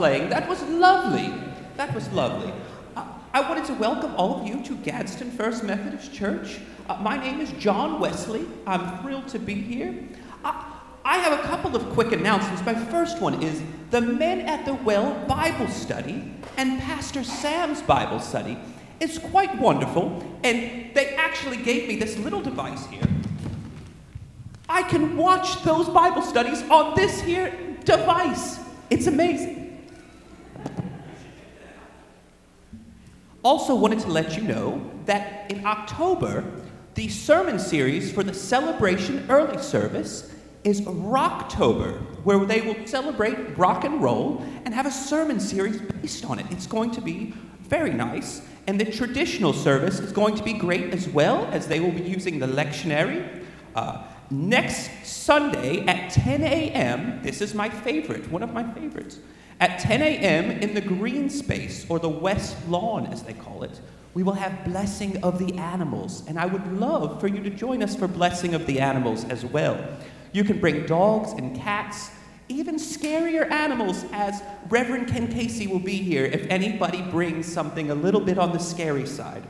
Playing. That was lovely. That was lovely. Uh, I wanted to welcome all of you to Gadsden First Methodist Church. Uh, my name is John Wesley. I'm thrilled to be here. Uh, I have a couple of quick announcements. My first one is the Men at the Well Bible Study and Pastor Sam's Bible Study is quite wonderful, and they actually gave me this little device here. I can watch those Bible studies on this here device. It's amazing. Also, wanted to let you know that in October, the sermon series for the celebration early service is Rocktober, where they will celebrate rock and roll and have a sermon series based on it. It's going to be very nice, and the traditional service is going to be great as well, as they will be using the lectionary. Uh, next Sunday at 10 a.m., this is my favorite, one of my favorites. At 10 a.m. in the green space, or the West Lawn as they call it, we will have Blessing of the Animals. And I would love for you to join us for Blessing of the Animals as well. You can bring dogs and cats, even scarier animals, as Reverend Ken Casey will be here if anybody brings something a little bit on the scary side.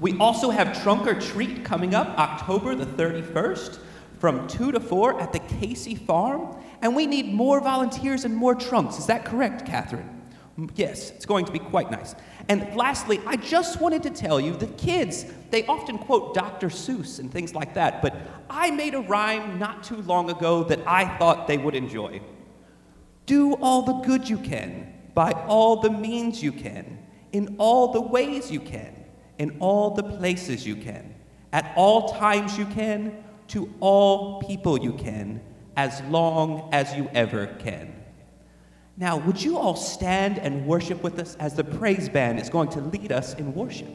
We also have Trunk or Treat coming up October the 31st from 2 to 4 at the Casey Farm. And we need more volunteers and more trunks. Is that correct, Catherine? Mm, yes, it's going to be quite nice. And lastly, I just wanted to tell you that kids, they often quote Dr. Seuss and things like that, but I made a rhyme not too long ago that I thought they would enjoy. Do all the good you can, by all the means you can, in all the ways you can, in all the places you can, at all times you can, to all people you can, as long as you ever can. Now, would you all stand and worship with us as the praise band is going to lead us in worship?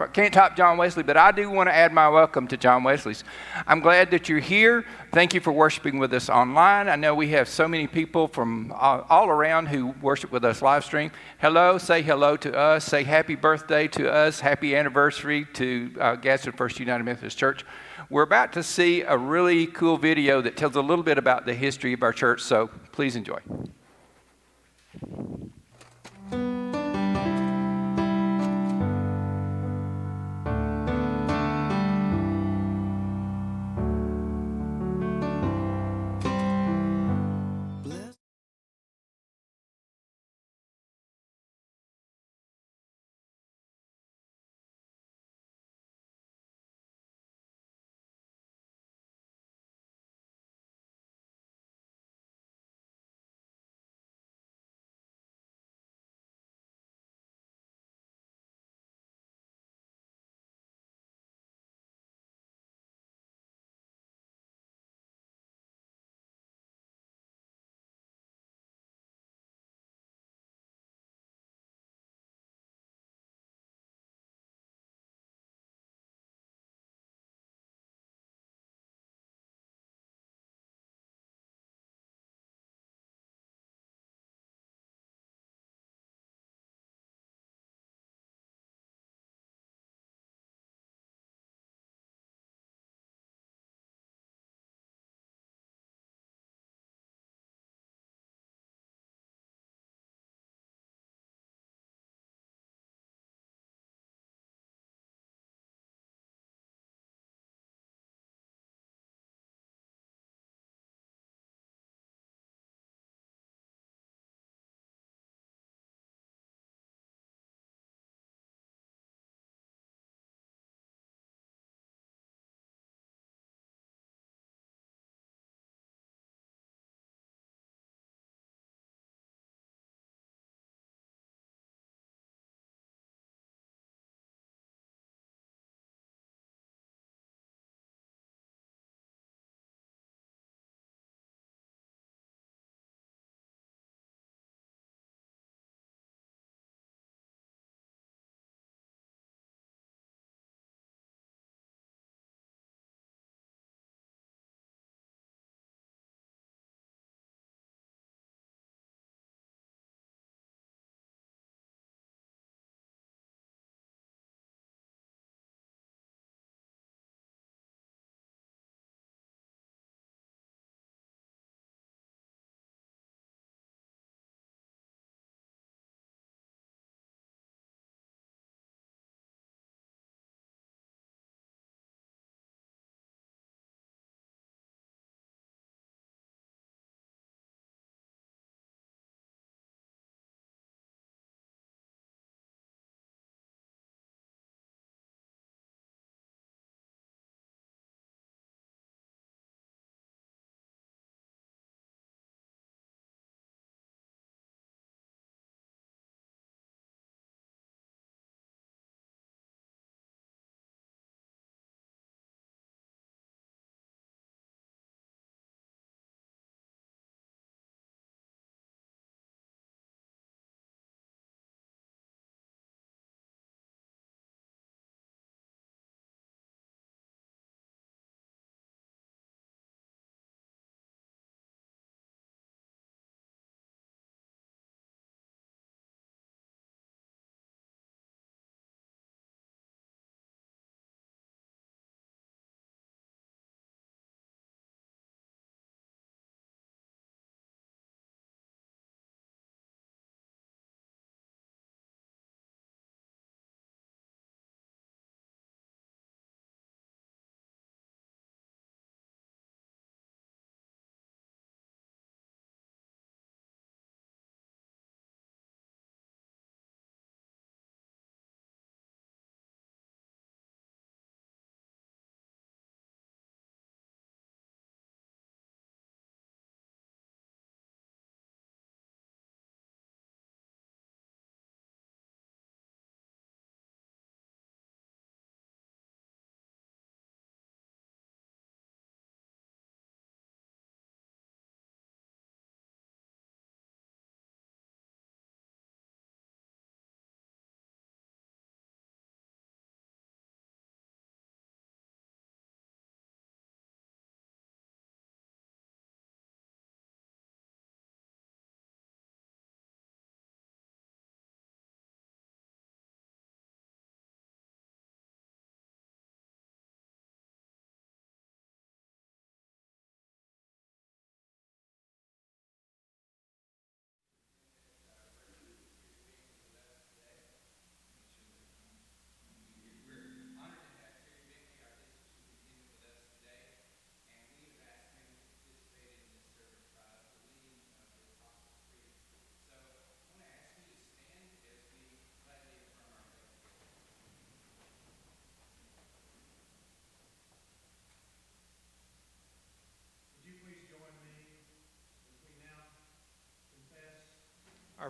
I can't top John Wesley, but I do want to add my welcome to John Wesley's. I'm glad that you're here. Thank you for worshiping with us online. I know we have so many people from all, all around who worship with us live stream. Hello, say hello to us. Say happy birthday to us. Happy anniversary to uh, Gadsden First United Methodist Church. We're about to see a really cool video that tells a little bit about the history of our church, so please enjoy.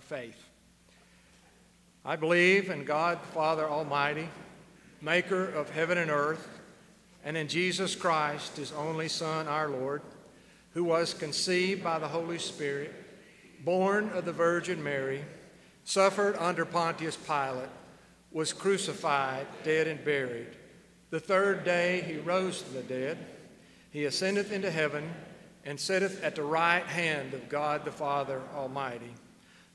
Our faith. I believe in God, Father Almighty, maker of heaven and earth, and in Jesus Christ, his only Son, our Lord, who was conceived by the Holy Spirit, born of the Virgin Mary, suffered under Pontius Pilate, was crucified, dead, and buried. The third day he rose from the dead. He ascendeth into heaven and sitteth at the right hand of God the Father Almighty.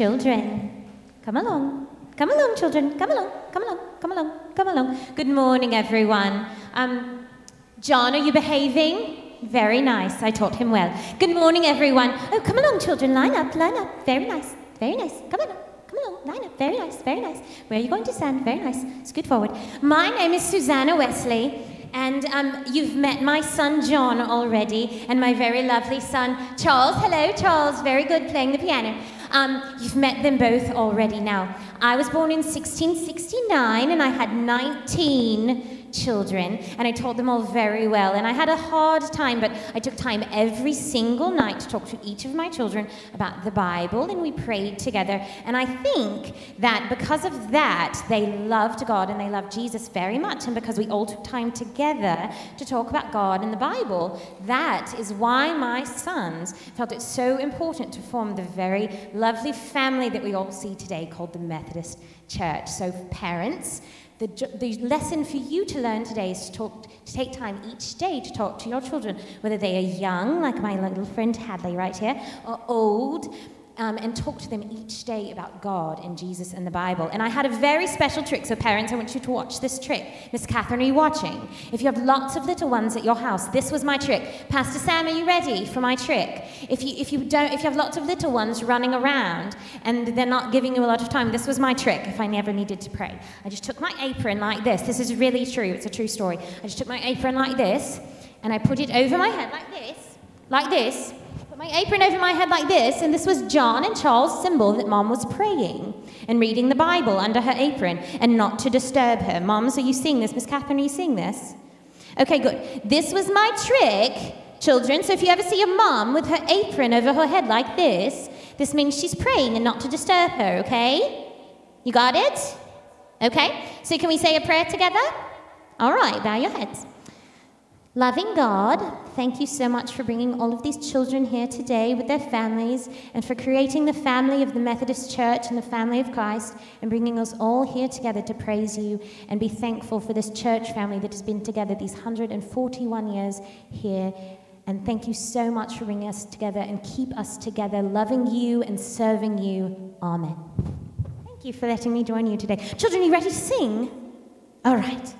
Children, come along. Come along, children. Come along. Come along. Come along. Come along. Good morning, everyone. Um, John, are you behaving? Very nice. I taught him well. Good morning, everyone. Oh, come along, children. Line up. Line up. Very nice. Very nice. Come along. Come along. Line up. Very nice. Very nice. Where are you going to stand? Very nice. Scoot forward. My name is Susanna Wesley. And um, you've met my son John already, and my very lovely son Charles. Hello, Charles. Very good playing the piano. Um, you've met them both already now. I was born in 1669, and I had 19 children, and I taught them all very well. And I had a hard time, but I took time every single night to talk to each of my children about the Bible, and we prayed together. And I think that because of that, they loved God and they loved Jesus very much. And because we all took time together to talk about God and the Bible, that is why my sons felt it so important to form the very lovely family that we all see today called the Methodist Church. So, parents, the, the lesson for you to learn today is to, talk, to take time each day to talk to your children, whether they are young, like my little friend Hadley right here, or old, um, and talk to them each day about God and Jesus and the Bible. And I had a very special trick, so parents, I want you to watch this trick. Miss Catherine, are you watching? If you have lots of little ones at your house, this was my trick. Pastor Sam, are you ready for my trick? If you, if you don't, if you have lots of little ones running around and they're not giving you a lot of time, this was my trick. If I never needed to pray, I just took my apron like this. This is really true. It's a true story. I just took my apron like this, and I put it over my head like this, like this. My apron over my head like this, and this was John and Charles' symbol that mom was praying and reading the Bible under her apron and not to disturb her. Moms, are you seeing this? Miss Catherine, are you seeing this? Okay, good. This was my trick, children. So if you ever see a mom with her apron over her head like this, this means she's praying and not to disturb her, okay? You got it? Okay? So can we say a prayer together? All right, bow your heads. Loving God, thank you so much for bringing all of these children here today with their families and for creating the family of the Methodist Church and the family of Christ and bringing us all here together to praise you and be thankful for this church family that has been together these 141 years here. And thank you so much for bringing us together and keep us together, loving you and serving you. Amen. Thank you for letting me join you today. Children, are you ready to sing? All right.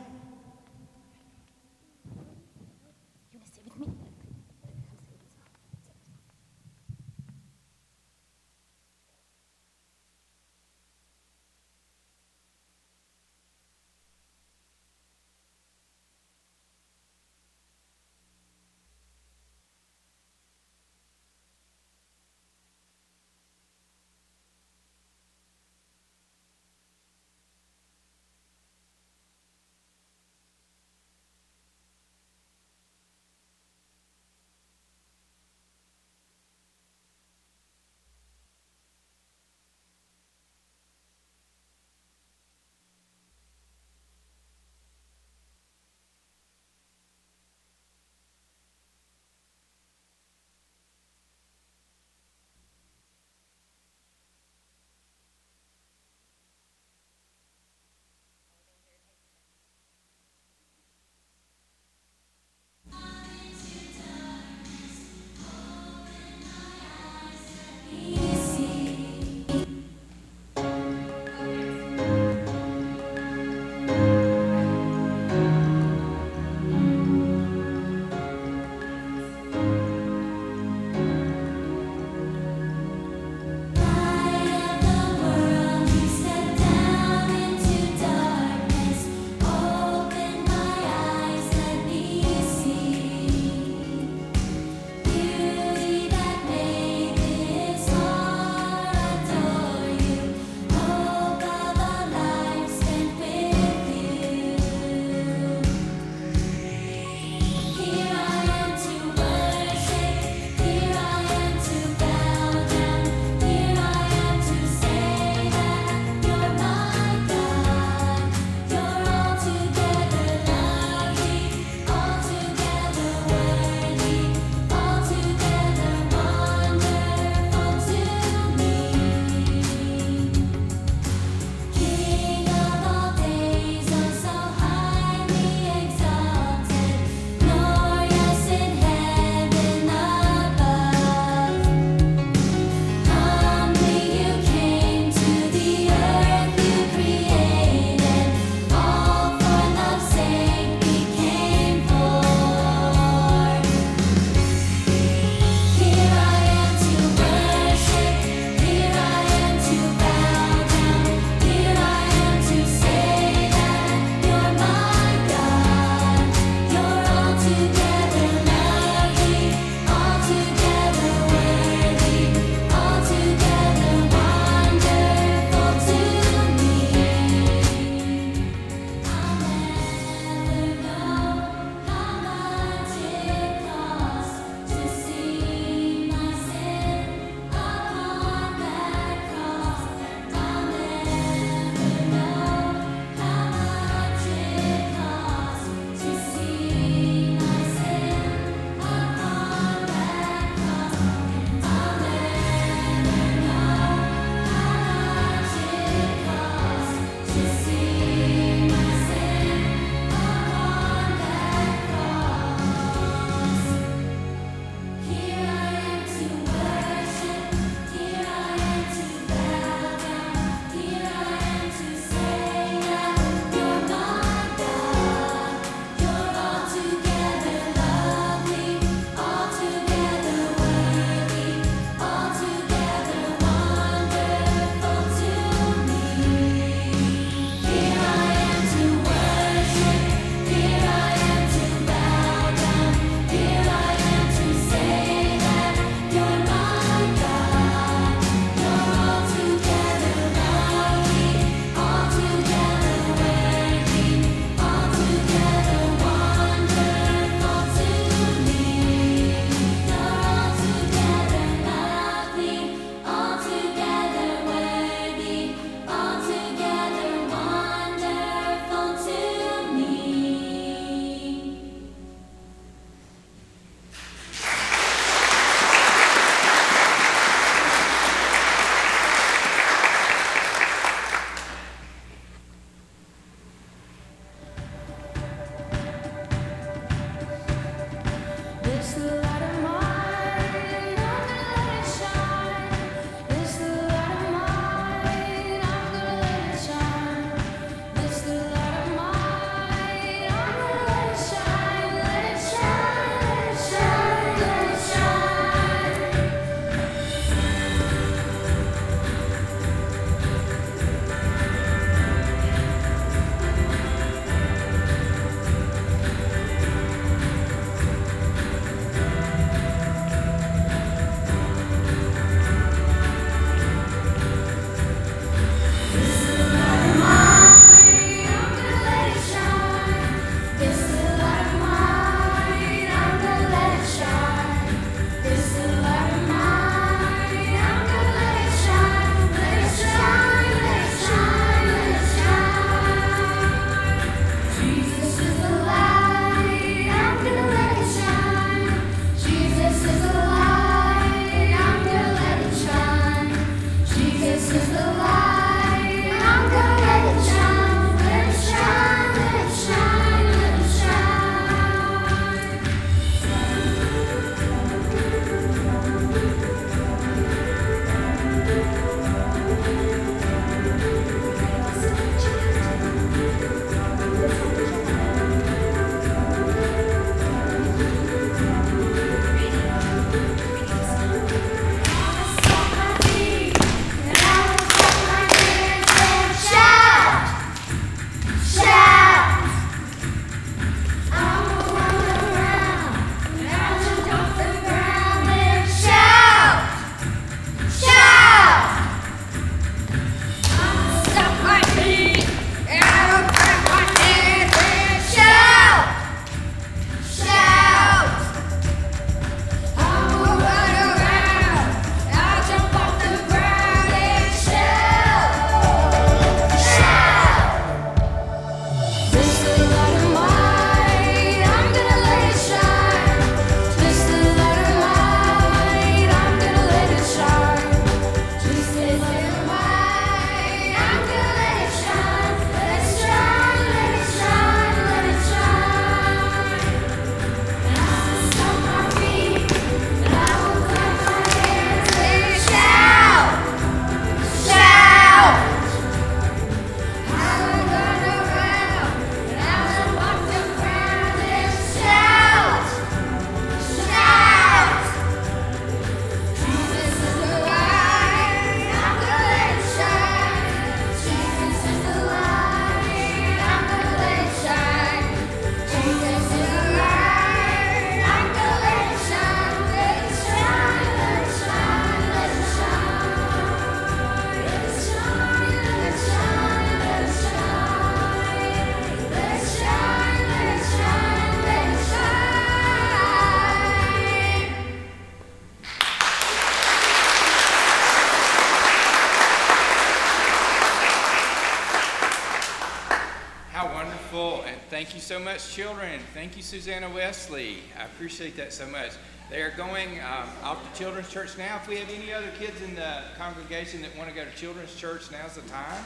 Thank you so much, children. Thank you, Susanna Wesley. I appreciate that so much. They are going um, off to Children's Church now. If we have any other kids in the congregation that want to go to Children's Church, now's the time.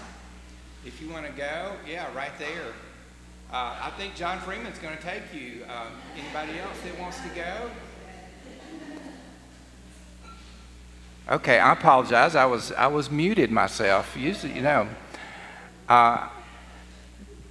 If you want to go, yeah, right there. Uh, I think John Freeman's going to take you. Um, anybody else that wants to go? Okay, I apologize. I was I was muted myself. Usually, you know. Uh,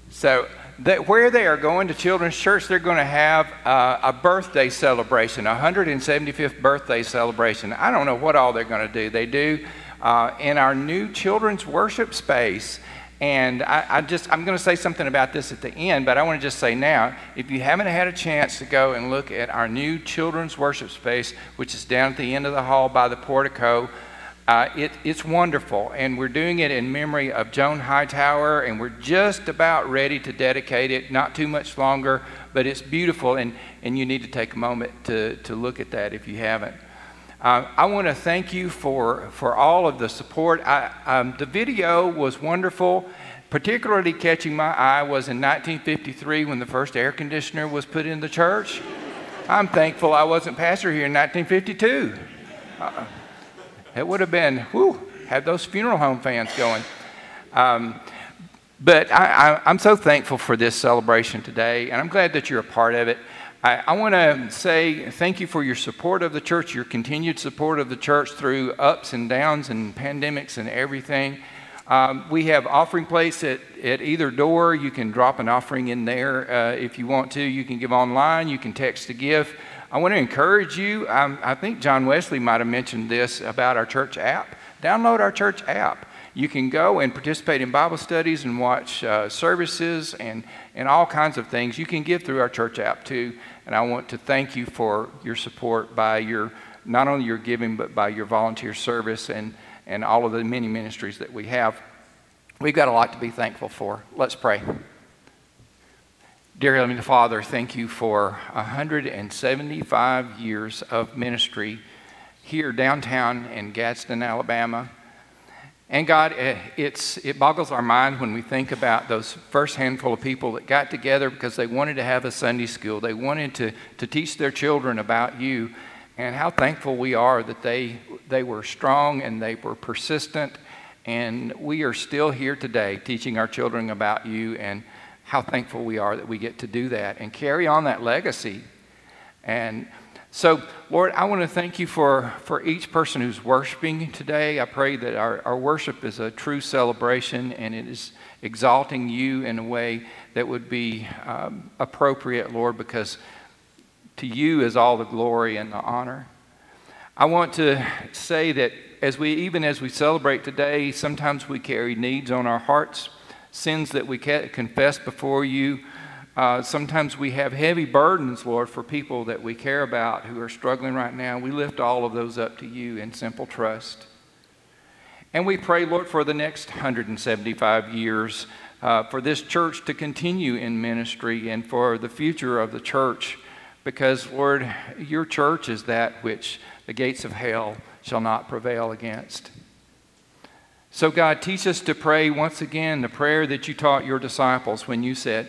so that where they are going to Children's Church, they're going to have uh, a birthday celebration, a 175th birthday celebration. I don't know what all they're going to do. They do uh, in our new children's worship space. And I, I just, I'm going to say something about this at the end, but I want to just say now if you haven't had a chance to go and look at our new children's worship space, which is down at the end of the hall by the portico, uh, it, it's wonderful, and we're doing it in memory of Joan Hightower, and we're just about ready to dedicate it. Not too much longer, but it's beautiful, and, and you need to take a moment to, to look at that if you haven't. Uh, I want to thank you for, for all of the support. I, um, the video was wonderful. Particularly catching my eye was in 1953 when the first air conditioner was put in the church. I'm thankful I wasn't pastor here in 1952. Uh, it would have been, whoo, had those funeral home fans going. Um, but I, am so thankful for this celebration today, and I'm glad that you're a part of it. I, I want to say thank you for your support of the church, your continued support of the church through ups and downs and pandemics and everything. Um, we have offering place at, at either door. You can drop an offering in there uh, if you want to. You can give online. You can text to give. I want to encourage you. Um, I think John Wesley might have mentioned this about our church app. Download our church app. You can go and participate in Bible studies and watch uh, services and, and all kinds of things. You can give through our church app too. And I want to thank you for your support by your, not only your giving, but by your volunteer service and, and all of the many ministries that we have. We've got a lot to be thankful for. Let's pray. Dear Heavenly Father, thank you for 175 years of ministry here downtown in Gadsden, Alabama. And God, eh, it's, it boggles our mind when we think about those first handful of people that got together because they wanted to have a Sunday school. They wanted to, to teach their children about you. And how thankful we are that they, they were strong and they were persistent. And we are still here today teaching our children about you. And how thankful we are that we get to do that and carry on that legacy. And so, Lord, I want to thank you for, for each person who's worshiping today. I pray that our, our worship is a true celebration and it is exalting you in a way that would be um, appropriate, Lord, because to you is all the glory and the honor. I want to say that as we, even as we celebrate today, sometimes we carry needs on our hearts, sins that we confess before you uh, sometimes we have heavy burdens, Lord, for people that we care about who are struggling right now. We lift all of those up to you in simple trust. And we pray, Lord, for the next 175 years, uh, for this church to continue in ministry and for the future of the church, because, Lord, your church is that which the gates of hell shall not prevail against. So, God, teach us to pray once again the prayer that you taught your disciples when you said,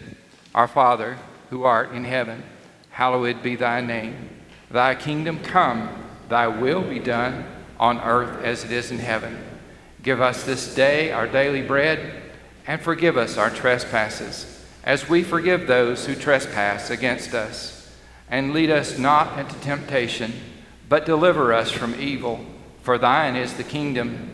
our Father, who art in heaven, hallowed be thy name. Thy kingdom come, thy will be done on earth as it is in heaven. Give us this day our daily bread, and forgive us our trespasses, as we forgive those who trespass against us. And lead us not into temptation, but deliver us from evil. For thine is the kingdom,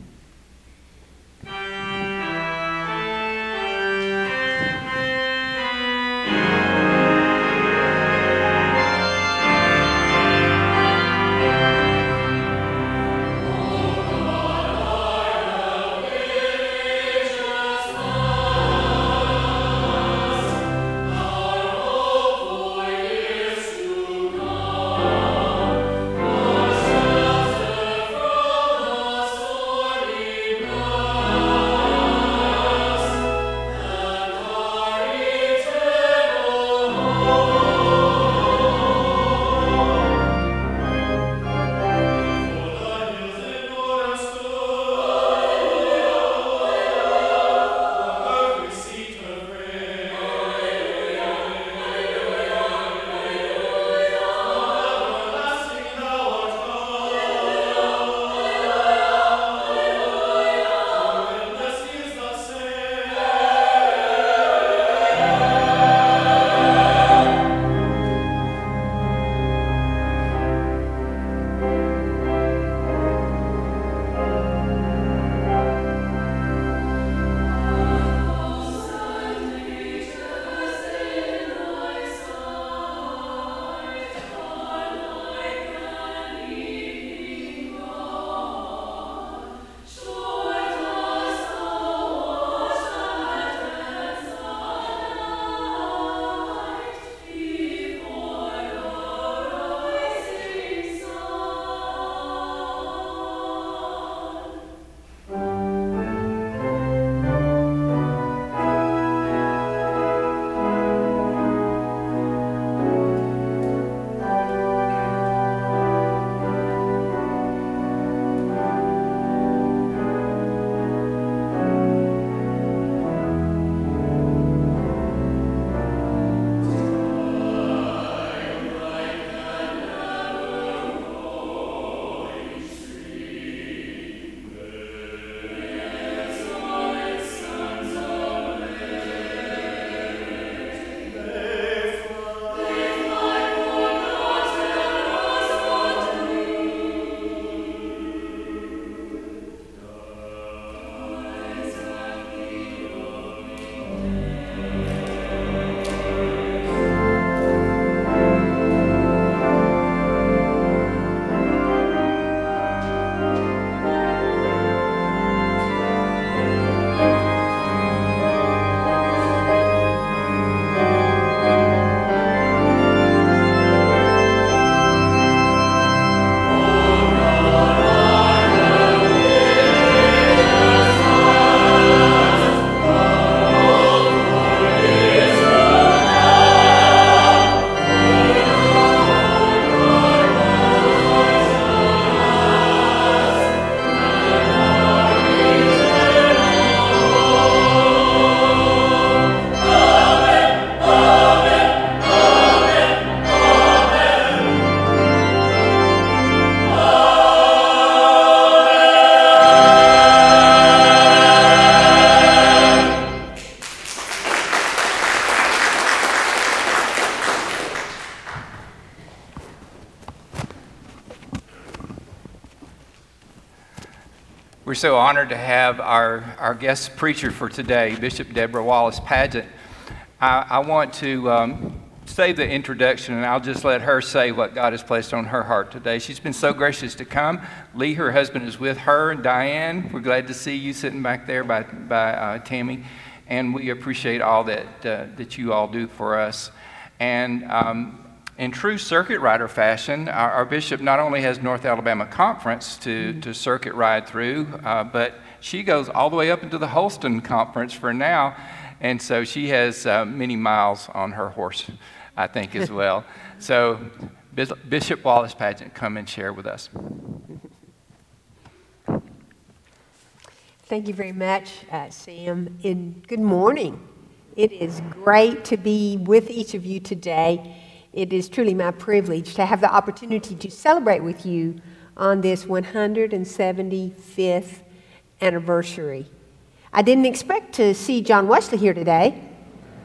So honored to have our, our guest preacher for today, Bishop Debra Wallace Padgett. I, I want to um, say the introduction, and I'll just let her say what God has placed on her heart today. She's been so gracious to come. Lee, her husband, is with her, and Diane, we're glad to see you sitting back there by, by uh, Tammy, and we appreciate all that, uh, that you all do for us. And um, in true circuit rider fashion, our, our, bishop not only has North Alabama Conference to, to circuit ride through, uh, but she goes all the way up into the Holston Conference for now. And so she has uh, many miles on her horse, I think, as well. so, Bishop Wallace Padgett, come and share with us. Thank you very much, uh, Sam, and good morning. It is great to be with each of you today it is truly my privilege to have the opportunity to celebrate with you on this 175th anniversary. I didn't expect to see John Wesley here today.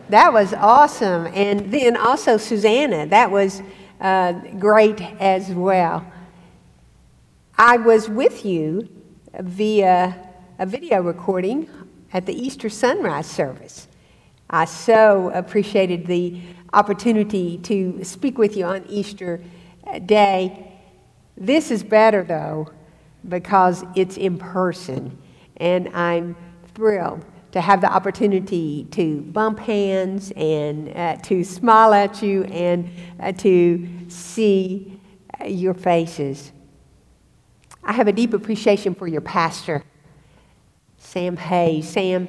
That was awesome. And then also Susanna. That was uh, great as well. I was with you via a video recording at the Easter sunrise service. I so appreciated the opportunity to speak with you on Easter Day. This is better, though, because it's in person, and I'm thrilled to have the opportunity to bump hands and uh, to smile at you and uh, to see your faces. I have a deep appreciation for your pastor, Sam Hayes. Sam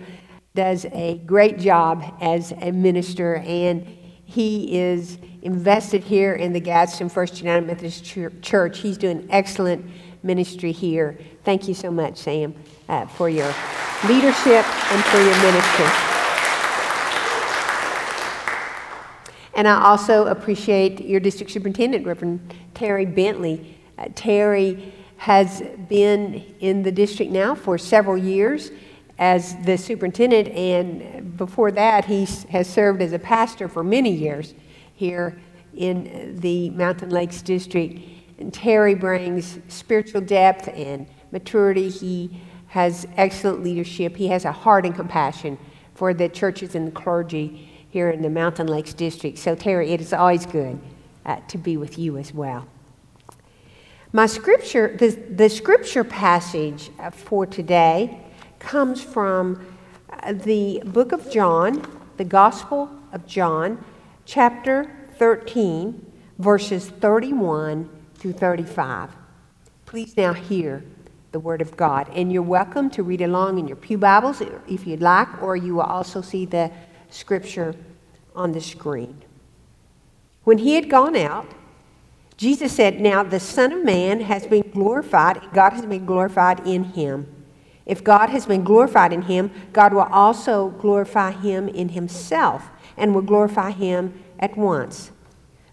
does a great job as a minister, and he is invested here in the Gadsden First United Methodist Church. He's doing excellent ministry here. Thank you so much, Sam, uh, for your leadership and for your ministry. And I also appreciate your district superintendent, Reverend Terry Bentley. Uh, Terry has been in the district now for several years as the superintendent, and before that, he has served as a pastor for many years here in the Mountain Lakes District. And Terry brings spiritual depth and maturity. He has excellent leadership. He has a heart and compassion for the churches and the clergy here in the Mountain Lakes District. So, Terry, it is always good uh, to be with you as well. My scripture, the, the scripture passage uh, for today comes from uh, the book of John, the Gospel of John, chapter 13, verses 31 through 35. Please now hear the Word of God. And you're welcome to read along in your Pew Bibles if you'd like, or you will also see the scripture on the screen. When he had gone out, Jesus said, Now the Son of Man has been glorified, God has been glorified in him. If God has been glorified in him, God will also glorify him in himself and will glorify him at once.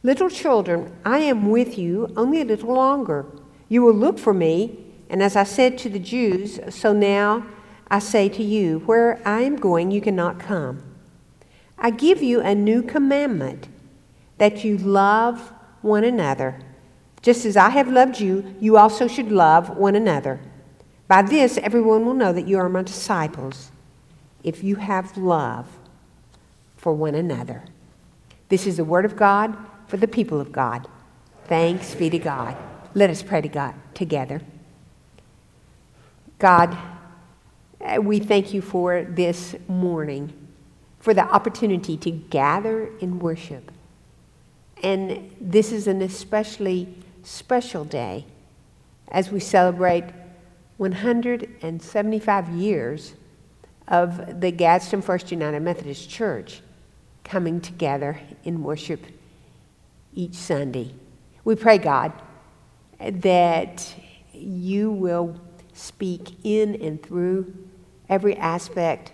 Little children, I am with you only a little longer. You will look for me, and as I said to the Jews, so now I say to you, where I am going, you cannot come. I give you a new commandment that you love one another. Just as I have loved you, you also should love one another. By this, everyone will know that you are my disciples if you have love for one another. This is the word of God for the people of God. Thanks be to God. Let us pray to God together. God, uh, we thank you for this morning, for the opportunity to gather in worship. And this is an especially special day as we celebrate 175 years of the Gadsden First United Methodist Church coming together in worship each Sunday. We pray, God, that you will speak in and through every aspect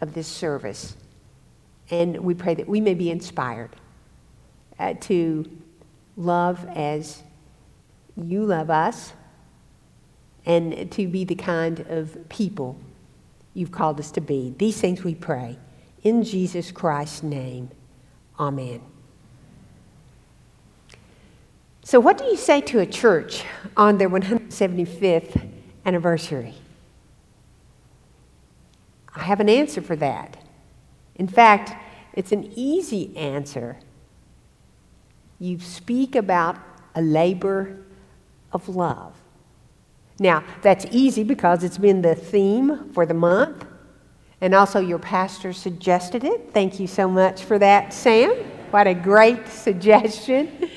of this service. And we pray that we may be inspired uh, to love as you love us and to be the kind of people you've called us to be. These things we pray. In Jesus Christ's name, amen. So, what do you say to a church on their 175th anniversary? I have an answer for that. In fact, it's an easy answer. You speak about a labor of love. Now, that's easy because it's been the theme for the month, and also your pastor suggested it. Thank you so much for that, Sam. What a great suggestion.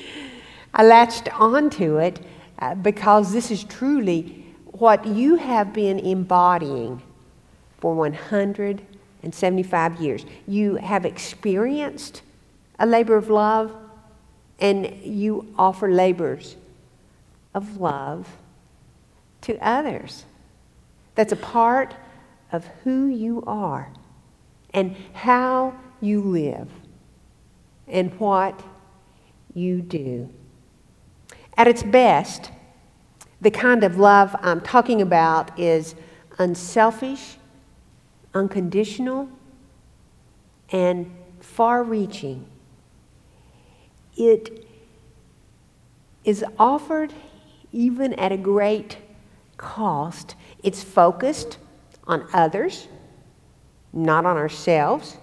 I latched onto it uh, because this is truly what you have been embodying for 175 years. You have experienced a labor of love, and you offer labors of love to others. That's a part of who you are and how you live and what you do. At its best, the kind of love I'm talking about is unselfish, unconditional, and far reaching. It is offered even at a great cost. It's focused on others, not on ourselves.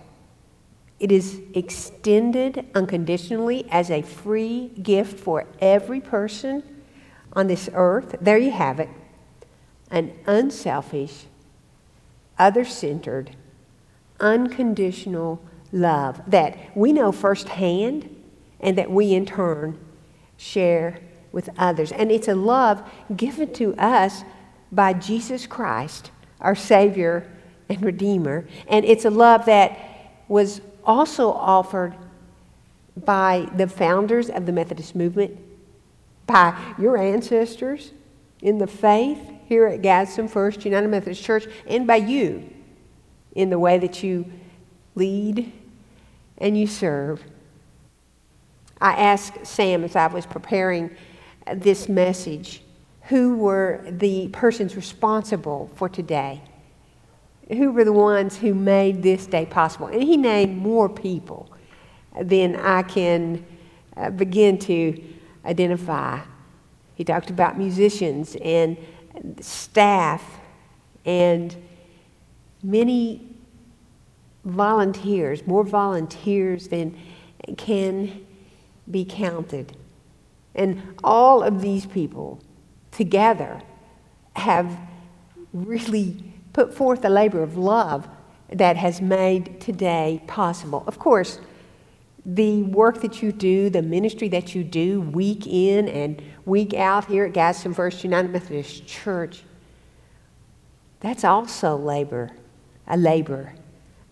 It is extended unconditionally as a free gift for every person on this earth. There you have it an unselfish, other centered, unconditional love that we know firsthand and that we in turn share with others. And it's a love given to us by Jesus Christ, our Savior and Redeemer. And it's a love that was also offered by the founders of the Methodist movement, by your ancestors in the faith here at Gadsden First United Methodist Church, and by you in the way that you lead and you serve. I asked Sam as I was preparing this message who were the persons responsible for today. Who were the ones who made this day possible? And he named more people than I can uh, begin to identify. He talked about musicians and staff and many volunteers, more volunteers than can be counted. And all of these people together have really put forth a labor of love that has made today possible. Of course, the work that you do, the ministry that you do week in and week out here at Gadsden First United Methodist Church, that's also labor, a labor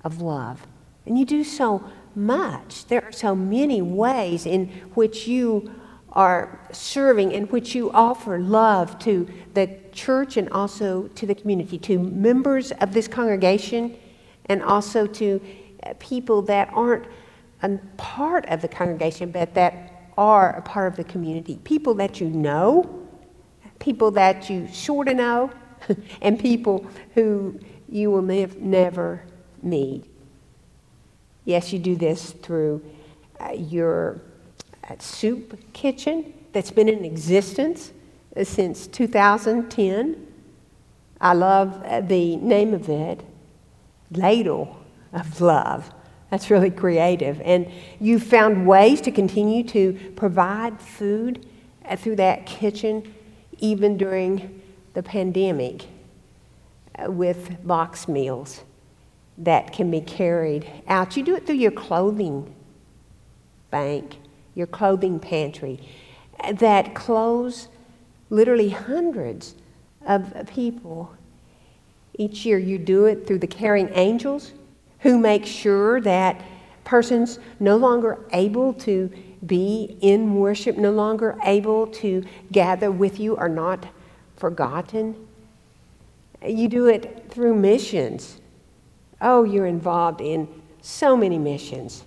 of love. And you do so much. There are so many ways in which you are serving, in which you offer love to the church and also to the community, to members of this congregation, and also to uh, people that aren't a part of the congregation, but that are a part of the community. People that you know, people that you sort of know, and people who you will nev- never meet. Yes, you do this through uh, your soup kitchen that's been in existence uh, since 2010. I love uh, the name of it, Ladle of Love. That's really creative. And you found ways to continue to provide food uh, through that kitchen even during the pandemic with box meals that can be carried out. You do it through your clothing bank, your clothing pantry, that clothes literally hundreds of people each year. You do it through the caring angels who make sure that persons no longer able to be in worship, no longer able to gather with you, are not forgotten. You do it through missions Oh, you're involved in so many missions.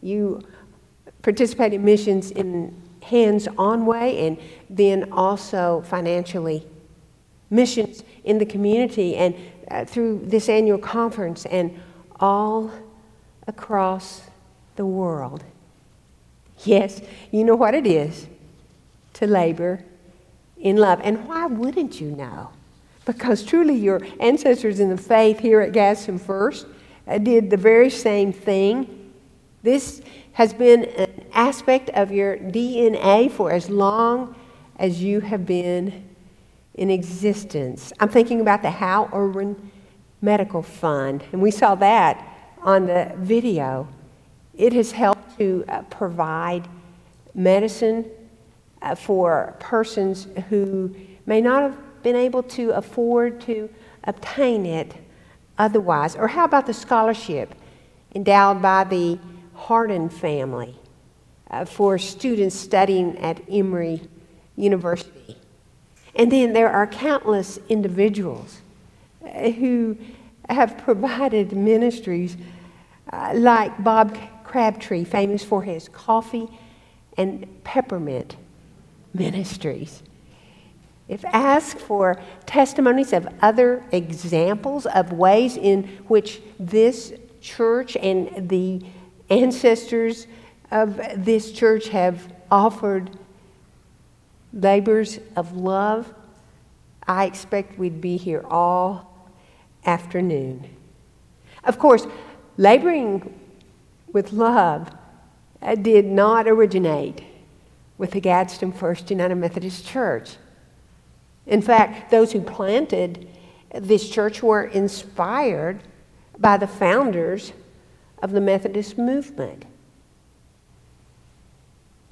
You participate in missions in hands on way and then also financially. Missions in the community and uh, through this annual conference and all across the world. Yes, you know what it is to labor in love. And why wouldn't you know? because truly your ancestors in the faith here at Gadsden First uh, did the very same thing. This has been an aspect of your DNA for as long as you have been in existence. I'm thinking about the Hal Irwin Medical Fund, and we saw that on the video. It has helped to uh, provide medicine uh, for persons who may not have been able to afford to obtain it otherwise. Or how about the scholarship endowed by the Hardin family uh, for students studying at Emory University? And then there are countless individuals uh, who have provided ministries uh, like Bob Crabtree, famous for his coffee and peppermint ministries. If asked for testimonies of other examples of ways in which this church and the ancestors of this church have offered labors of love, I expect we'd be here all afternoon. Of course, laboring with love did not originate with the Gadsden First United Methodist Church. In fact, those who planted this church were inspired by the founders of the Methodist movement.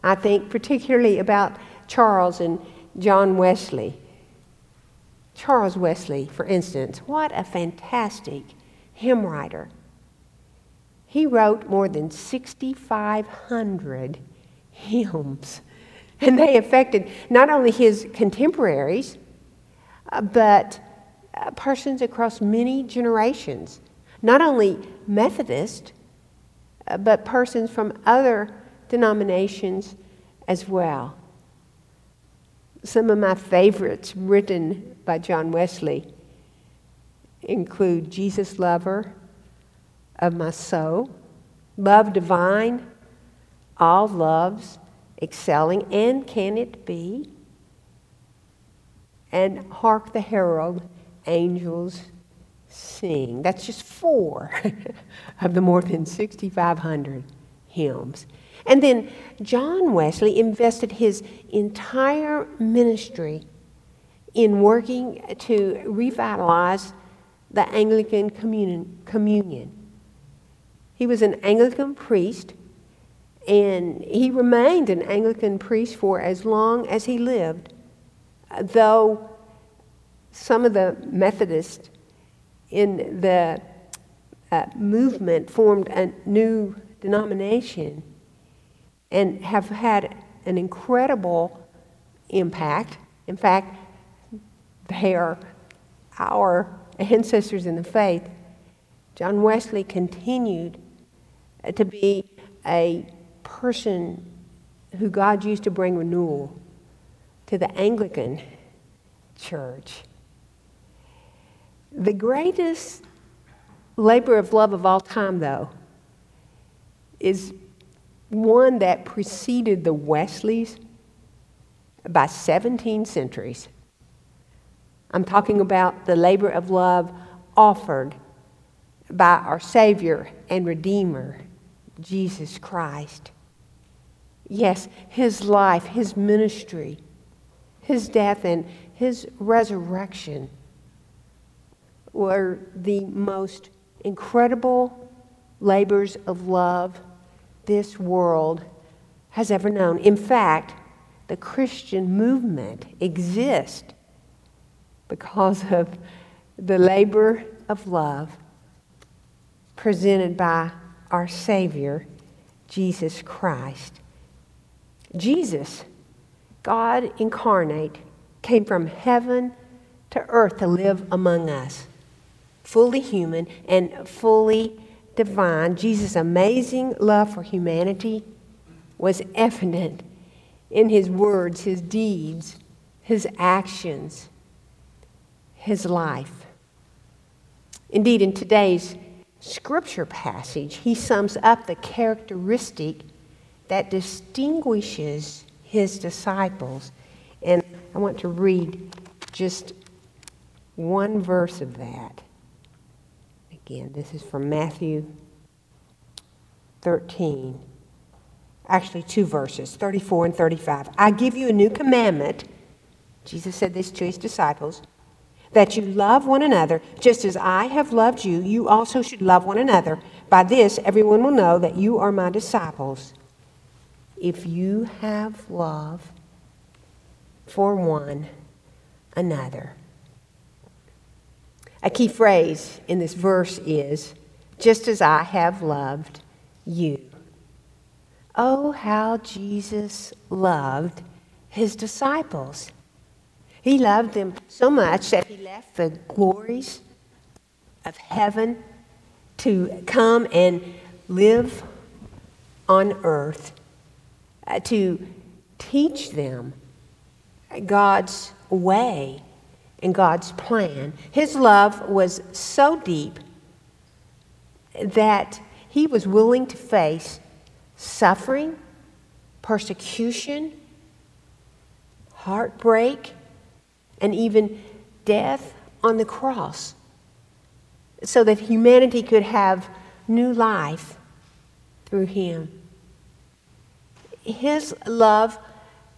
I think particularly about Charles and John Wesley. Charles Wesley, for instance, what a fantastic hymn writer. He wrote more than 6,500 hymns, and they affected not only his contemporaries, uh, but uh, persons across many generations, not only Methodist, uh, but persons from other denominations as well. Some of my favorites written by John Wesley include Jesus Lover of My Soul, Love Divine, All Loves, Excelling, and Can It Be? And Hark the Herald, Angels Sing. That's just four of the more than 6,500 hymns. And then John Wesley invested his entire ministry in working to revitalize the Anglican communion. He was an Anglican priest, and he remained an Anglican priest for as long as he lived, though some of the Methodists in the uh, movement formed a new denomination and have had an incredible impact. In fact, they are our ancestors in the faith. John Wesley continued uh, to be a person who God used to bring renewal to the Anglican church. The greatest labor of love of all time, though, is one that preceded the Wesleys by 17 centuries. I'm talking about the labor of love offered by our Savior and Redeemer, Jesus Christ. Yes, his life, his ministry, his death, and his resurrection were the most incredible labors of love this world has ever known. In fact, the Christian movement exists because of the labor of love presented by our Savior, Jesus Christ. Jesus, God incarnate, came from heaven to earth to live among us, fully human and fully divine, Jesus' amazing love for humanity was evident in his words, his deeds, his actions, his life. Indeed, in today's scripture passage, he sums up the characteristic that distinguishes his disciples. And I want to read just one verse of that. Again, this is from Matthew 13. Actually, two verses, 34 and 35. I give you a new commandment. Jesus said this to his disciples that you love one another just as I have loved you, you also should love one another. By this, everyone will know that you are my disciples. If you have love for one another. A key phrase in this verse is just as I have loved you. Oh, how Jesus loved his disciples. He loved them so much that he left the glories of heaven to come and live on earth, uh, to teach them God's way and God's plan. His love was so deep that he was willing to face suffering, persecution, heartbreak, and even death on the cross so that humanity could have new life through him. His love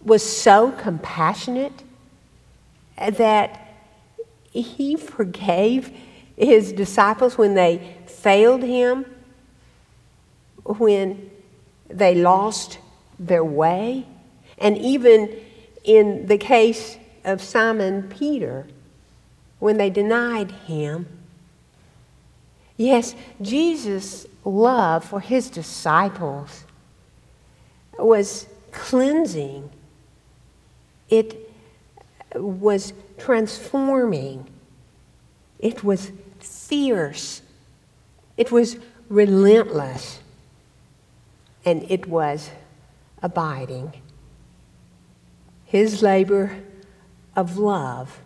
was so compassionate that he forgave his disciples when they failed him, when they lost their way, and even in the case of Simon Peter, when they denied him. Yes, Jesus' love for his disciples was cleansing. It was transforming. It was fierce. It was relentless. And it was abiding. His labor of love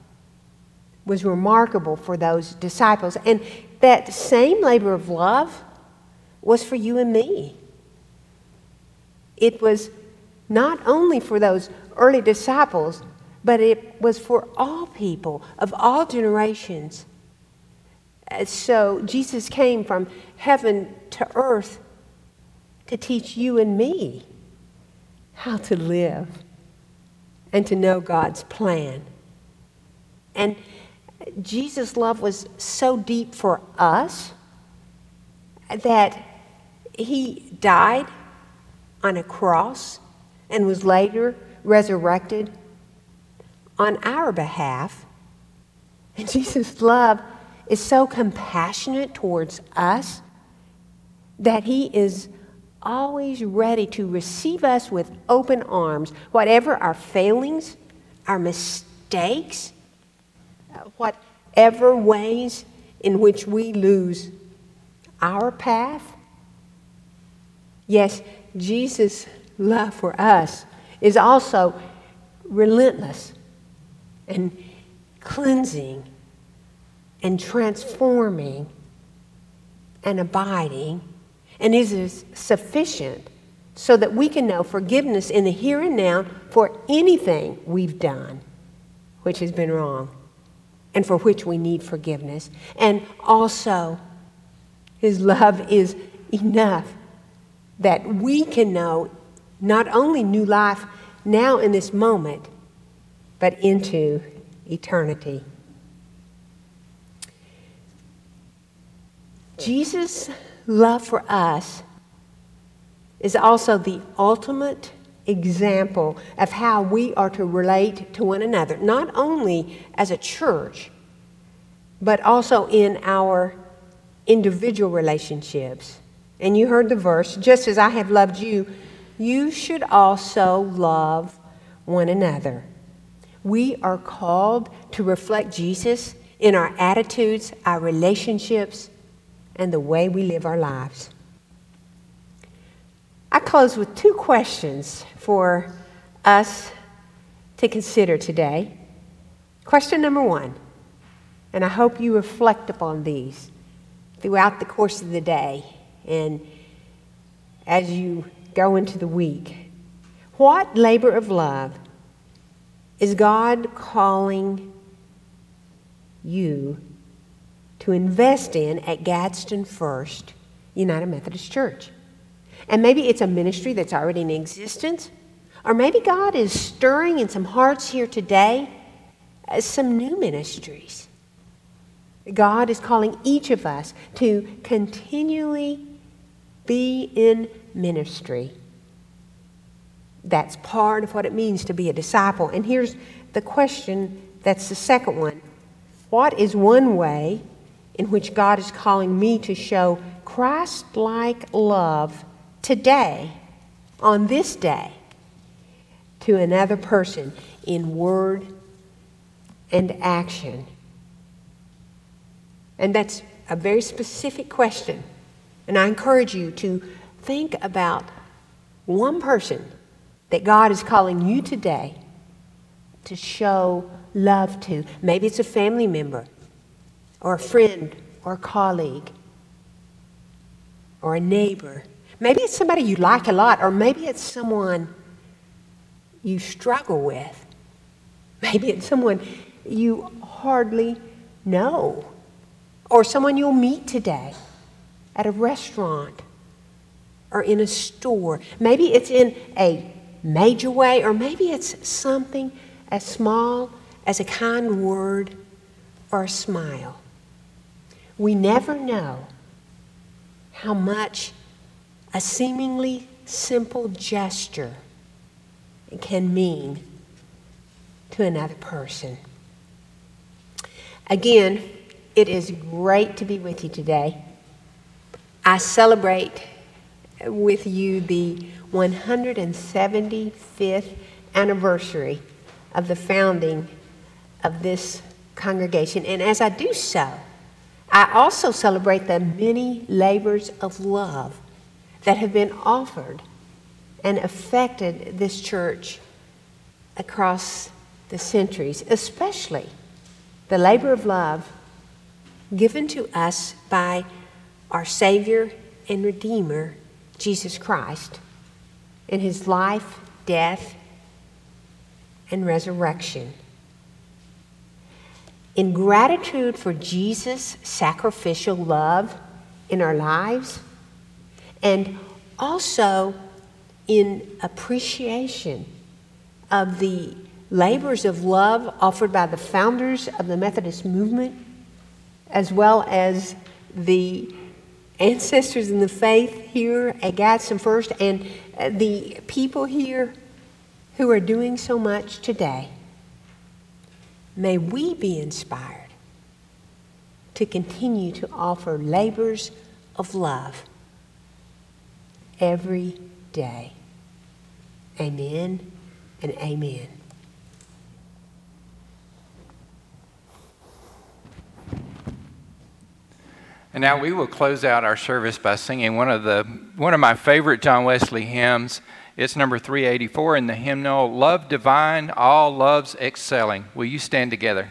was remarkable for those disciples. And that same labor of love was for you and me. It was not only for those early disciples, but it was for all people of all generations. Uh, so Jesus came from heaven to earth to teach you and me how to live and to know God's plan. And Jesus' love was so deep for us that he died on a cross and was later resurrected on our behalf. And Jesus' love is so compassionate towards us that he is always ready to receive us with open arms, whatever our failings, our mistakes, whatever ways in which we lose our path. Yes, Jesus' love for us is also relentless and cleansing and transforming and abiding and is sufficient so that we can know forgiveness in the here and now for anything we've done which has been wrong and for which we need forgiveness. And also, His love is enough that we can know not only new life now in this moment, but into eternity. Jesus' love for us is also the ultimate example of how we are to relate to one another, not only as a church, but also in our individual relationships. And you heard the verse just as I have loved you, you should also love one another. We are called to reflect Jesus in our attitudes, our relationships, and the way we live our lives. I close with two questions for us to consider today. Question number one, and I hope you reflect upon these throughout the course of the day and as you go into the week. What labor of love is God calling you to invest in at Gadsden First United Methodist Church. And maybe it's a ministry that's already in existence, or maybe God is stirring in some hearts here today uh, some new ministries. God is calling each of us to continually be in ministry. That's part of what it means to be a disciple. And here's the question that's the second one What is one way in which God is calling me to show Christ like love today, on this day, to another person in word and action? And that's a very specific question. And I encourage you to think about one person that God is calling you today to show love to. Maybe it's a family member, or a friend, or a colleague, or a neighbor. Maybe it's somebody you like a lot, or maybe it's someone you struggle with. Maybe it's someone you hardly know, or someone you'll meet today at a restaurant or in a store. Maybe it's in a major way, or maybe it's something as small as a kind word or a smile. We never know how much a seemingly simple gesture can mean to another person. Again, it is great to be with you today. I celebrate with you the 175th anniversary of the founding of this congregation. And as I do so, I also celebrate the many labors of love that have been offered and affected this church across the centuries, especially the labor of love given to us by our Savior and Redeemer, Jesus Christ, in his life, death, and resurrection. In gratitude for Jesus' sacrificial love in our lives, and also in appreciation of the labors of love offered by the founders of the Methodist movement, as well as the ancestors in the faith here at Gadsden First and uh, the people here who are doing so much today. May we be inspired to continue to offer labors of love every day. Amen and amen. And now we will close out our service by singing one of the one of my favorite John Wesley hymns. It's number 384 in the hymnal Love Divine, All Loves Excelling. Will you stand together?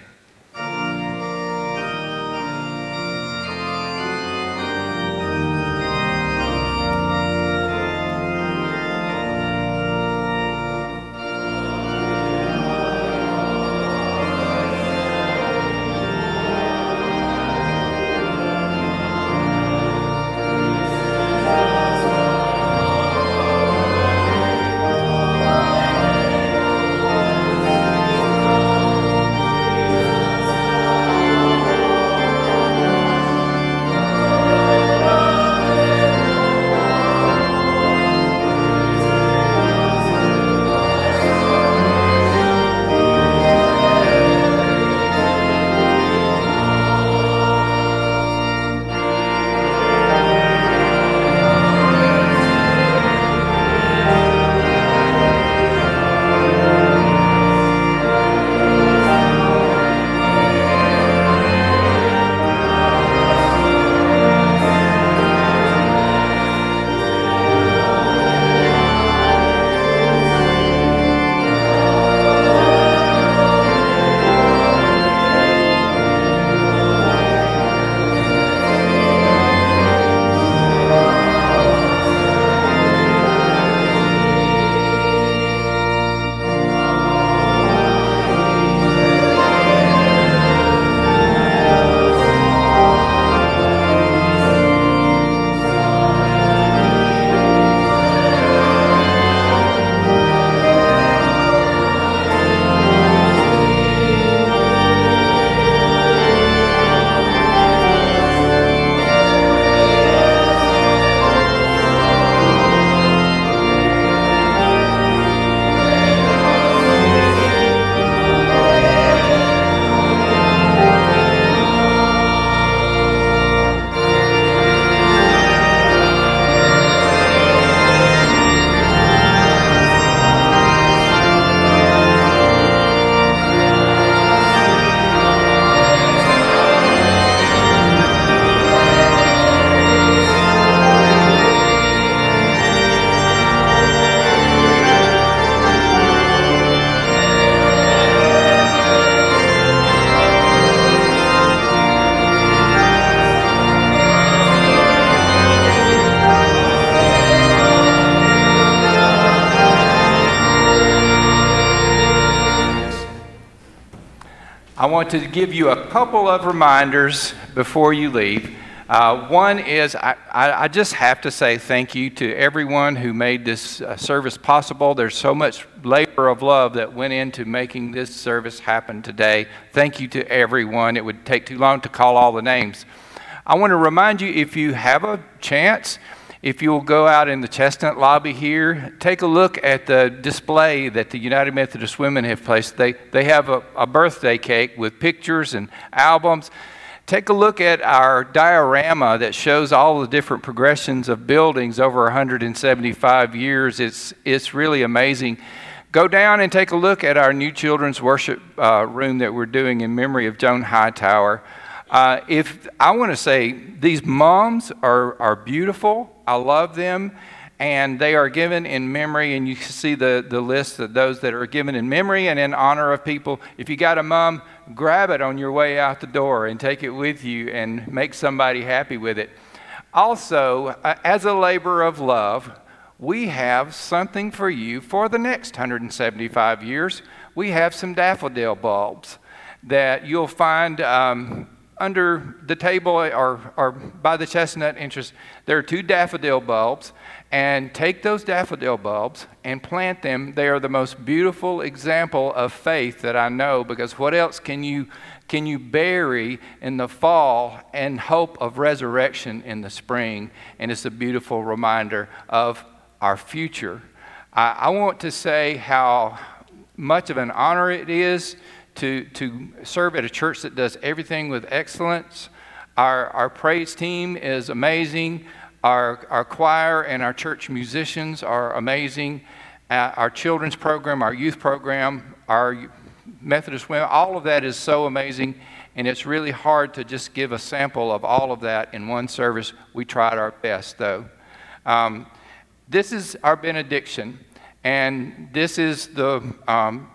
Want to give you a couple of reminders before you leave. Uh, one is I, I, just have to say thank you to everyone who made this uh, service possible. There's so much labor of love that went into making this service happen today. Thank you to everyone. It would take too long to call all the names. I want to remind you if you have a chance, if you'll go out in the Chestnut lobby here, take a look at the display that the United Methodist Women have placed. They, they have a, a birthday cake with pictures and albums. Take a look at our diorama that shows all the different progressions of buildings over 175 years. It's, it's really amazing. Go down and take a look at our new children's worship uh, room that we're doing in memory of Joan Hightower. Uh, if I want to say these moms are, are beautiful, I love them, and they are given in memory. And you see the, the list of those that are given in memory and in honor of people. If you got a mom, grab it on your way out the door and take it with you and make somebody happy with it. Also, uh, as a labor of love, we have something for you for the next 175 years. We have some daffodil bulbs that you'll find um, under the table or, or by the chestnut entrance. There are two daffodil bulbs and take those daffodil bulbs and plant them. They are the most beautiful example of faith that I know because what else can you, can you bury in the fall and hope of resurrection in the spring? And it's a beautiful reminder of our future. I, I want to say how much of an honor it is to, to serve at a church that does everything with excellence. Our, our praise team is amazing. Our, our choir and our church musicians are amazing. Uh, our children's program, our youth program, our Methodist women, all of that is so amazing. And it's really hard to just give a sample of all of that in one service. We tried our best, though. Um, this is our benediction, and this is the um,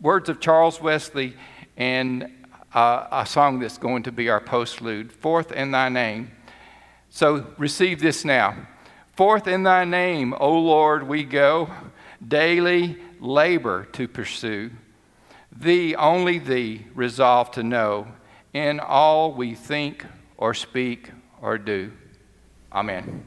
words of Charles Wesley and uh, a song that's going to be our postlude Forth in Thy Name. So receive this now. Forth in thy name, O Lord, we go, daily labor to pursue. Thee, only thee, resolve to know in all we think or speak or do. Amen.